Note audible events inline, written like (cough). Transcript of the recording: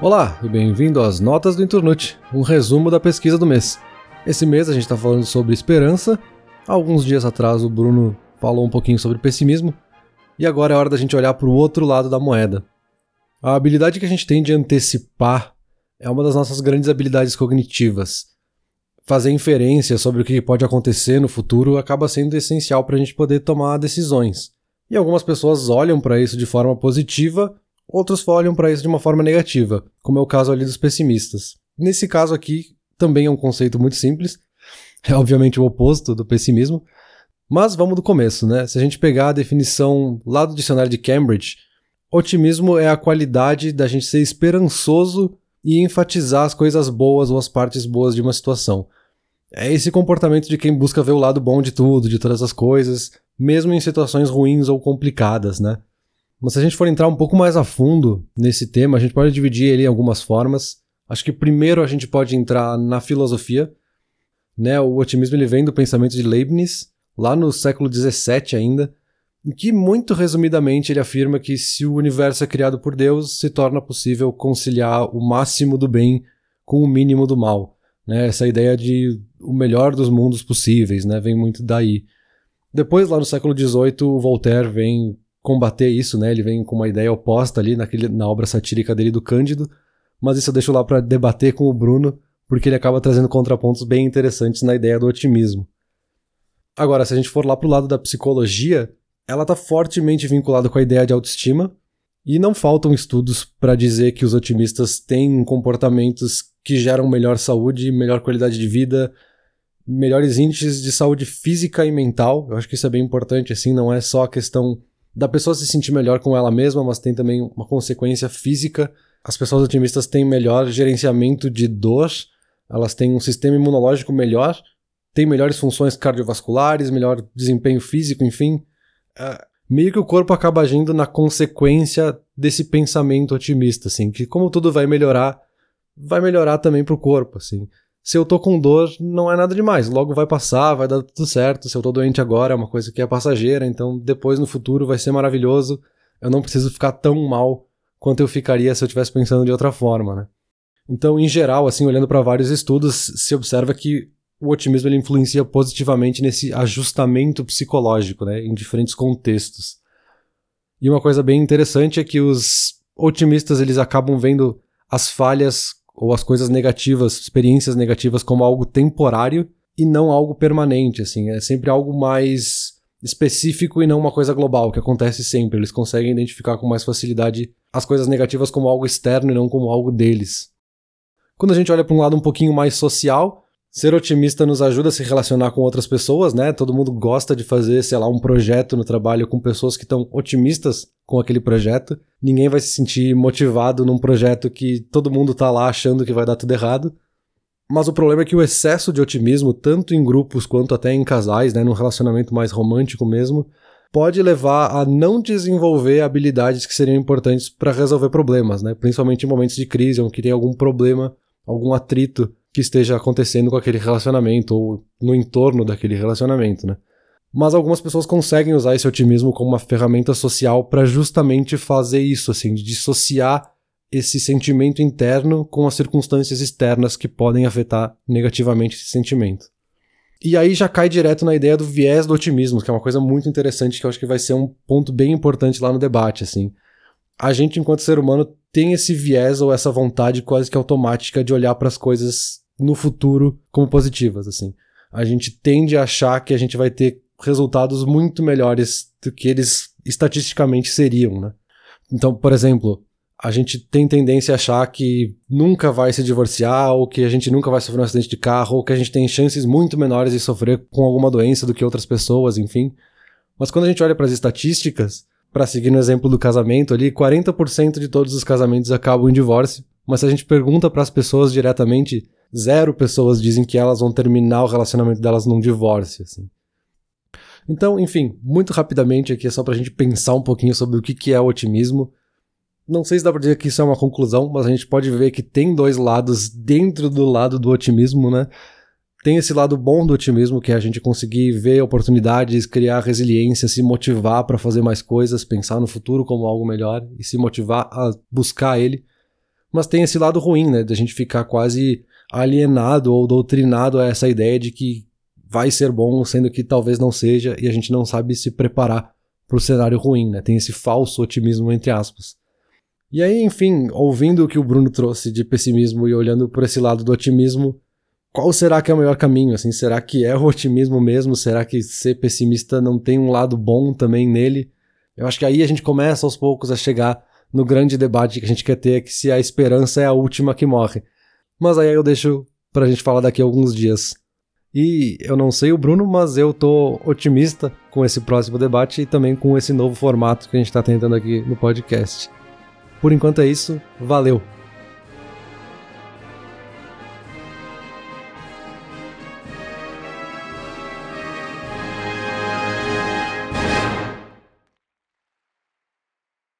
Olá e bem-vindo às Notas do Inturnute, um resumo da pesquisa do mês. Esse mês a gente está falando sobre esperança. Alguns dias atrás o Bruno falou um pouquinho sobre pessimismo. E agora é hora da gente olhar para o outro lado da moeda. A habilidade que a gente tem de antecipar é uma das nossas grandes habilidades cognitivas. Fazer inferência sobre o que pode acontecer no futuro acaba sendo essencial para a gente poder tomar decisões. E algumas pessoas olham para isso de forma positiva Outros olham para isso de uma forma negativa, como é o caso ali dos pessimistas. Nesse caso aqui, também é um conceito muito simples, (laughs) é obviamente o oposto do pessimismo, mas vamos do começo, né? Se a gente pegar a definição lá do dicionário de Cambridge, otimismo é a qualidade da gente ser esperançoso e enfatizar as coisas boas ou as partes boas de uma situação. É esse comportamento de quem busca ver o lado bom de tudo, de todas as coisas, mesmo em situações ruins ou complicadas, né? Mas se a gente for entrar um pouco mais a fundo nesse tema, a gente pode dividir ele em algumas formas. Acho que primeiro a gente pode entrar na filosofia. Né? O otimismo ele vem do pensamento de Leibniz, lá no século XVII ainda, em que, muito resumidamente, ele afirma que se o universo é criado por Deus, se torna possível conciliar o máximo do bem com o mínimo do mal. Né? Essa ideia de o melhor dos mundos possíveis né? vem muito daí. Depois, lá no século XVIII, o Voltaire vem combater isso, né? Ele vem com uma ideia oposta ali naquele, na obra satírica dele do Cândido, mas isso eu deixo lá para debater com o Bruno, porque ele acaba trazendo contrapontos bem interessantes na ideia do otimismo. Agora, se a gente for lá pro lado da psicologia, ela está fortemente vinculada com a ideia de autoestima, e não faltam estudos para dizer que os otimistas têm comportamentos que geram melhor saúde, melhor qualidade de vida, melhores índices de saúde física e mental. Eu acho que isso é bem importante, assim, não é só a questão da pessoa se sentir melhor com ela mesma, mas tem também uma consequência física. As pessoas otimistas têm melhor gerenciamento de dor, elas têm um sistema imunológico melhor, têm melhores funções cardiovasculares, melhor desempenho físico, enfim. Uh, meio que o corpo acaba agindo na consequência desse pensamento otimista, assim, que como tudo vai melhorar, vai melhorar também pro corpo, assim se eu tô com dor, não é nada demais. Logo vai passar, vai dar tudo certo. Se eu tô doente agora, é uma coisa que é passageira, então depois no futuro vai ser maravilhoso. Eu não preciso ficar tão mal quanto eu ficaria se eu estivesse pensando de outra forma, né? Então, em geral, assim, olhando para vários estudos, se observa que o otimismo ele influencia positivamente nesse ajustamento psicológico, né, em diferentes contextos. E uma coisa bem interessante é que os otimistas eles acabam vendo as falhas ou as coisas negativas, experiências negativas como algo temporário e não algo permanente, assim, é sempre algo mais específico e não uma coisa global, que acontece sempre. Eles conseguem identificar com mais facilidade as coisas negativas como algo externo e não como algo deles. Quando a gente olha para um lado um pouquinho mais social, Ser otimista nos ajuda a se relacionar com outras pessoas, né? Todo mundo gosta de fazer, sei lá, um projeto no trabalho com pessoas que estão otimistas com aquele projeto. Ninguém vai se sentir motivado num projeto que todo mundo tá lá achando que vai dar tudo errado. Mas o problema é que o excesso de otimismo, tanto em grupos quanto até em casais, né, num relacionamento mais romântico mesmo, pode levar a não desenvolver habilidades que seriam importantes para resolver problemas, né? Principalmente em momentos de crise, onde tem algum problema, algum atrito que esteja acontecendo com aquele relacionamento ou no entorno daquele relacionamento, né? Mas algumas pessoas conseguem usar esse otimismo como uma ferramenta social para justamente fazer isso, assim, de dissociar esse sentimento interno com as circunstâncias externas que podem afetar negativamente esse sentimento. E aí já cai direto na ideia do viés do otimismo, que é uma coisa muito interessante que eu acho que vai ser um ponto bem importante lá no debate, assim. A gente, enquanto ser humano, tem esse viés ou essa vontade quase que automática de olhar para as coisas no futuro como positivas, assim. A gente tende a achar que a gente vai ter resultados muito melhores do que eles estatisticamente seriam, né? Então, por exemplo, a gente tem tendência a achar que nunca vai se divorciar, ou que a gente nunca vai sofrer um acidente de carro, ou que a gente tem chances muito menores de sofrer com alguma doença do que outras pessoas, enfim. Mas quando a gente olha para as estatísticas, para seguir no exemplo do casamento ali, 40% de todos os casamentos acabam em divórcio. Mas se a gente pergunta para as pessoas diretamente, zero pessoas dizem que elas vão terminar o relacionamento delas num divórcio, assim. Então, enfim, muito rapidamente aqui é só para a gente pensar um pouquinho sobre o que, que é o otimismo. Não sei se dá para dizer que isso é uma conclusão, mas a gente pode ver que tem dois lados dentro do lado do otimismo, né? Tem esse lado bom do otimismo, que é a gente conseguir ver oportunidades, criar resiliência, se motivar para fazer mais coisas, pensar no futuro como algo melhor e se motivar a buscar ele. mas tem esse lado ruim, né, de a gente ficar quase alienado ou doutrinado a essa ideia de que vai ser bom, sendo que talvez não seja, e a gente não sabe se preparar para o cenário ruim, né? Tem esse falso otimismo entre aspas. E aí, enfim, ouvindo o que o Bruno trouxe de pessimismo e olhando por esse lado do otimismo, qual será que é o melhor caminho? Assim, será que é o otimismo mesmo? Será que ser pessimista não tem um lado bom também nele? Eu acho que aí a gente começa aos poucos a chegar no grande debate que a gente quer ter, que se a esperança é a última que morre. Mas aí eu deixo pra gente falar daqui a alguns dias. E eu não sei o Bruno, mas eu tô otimista com esse próximo debate e também com esse novo formato que a gente tá tentando aqui no podcast. Por enquanto é isso, valeu!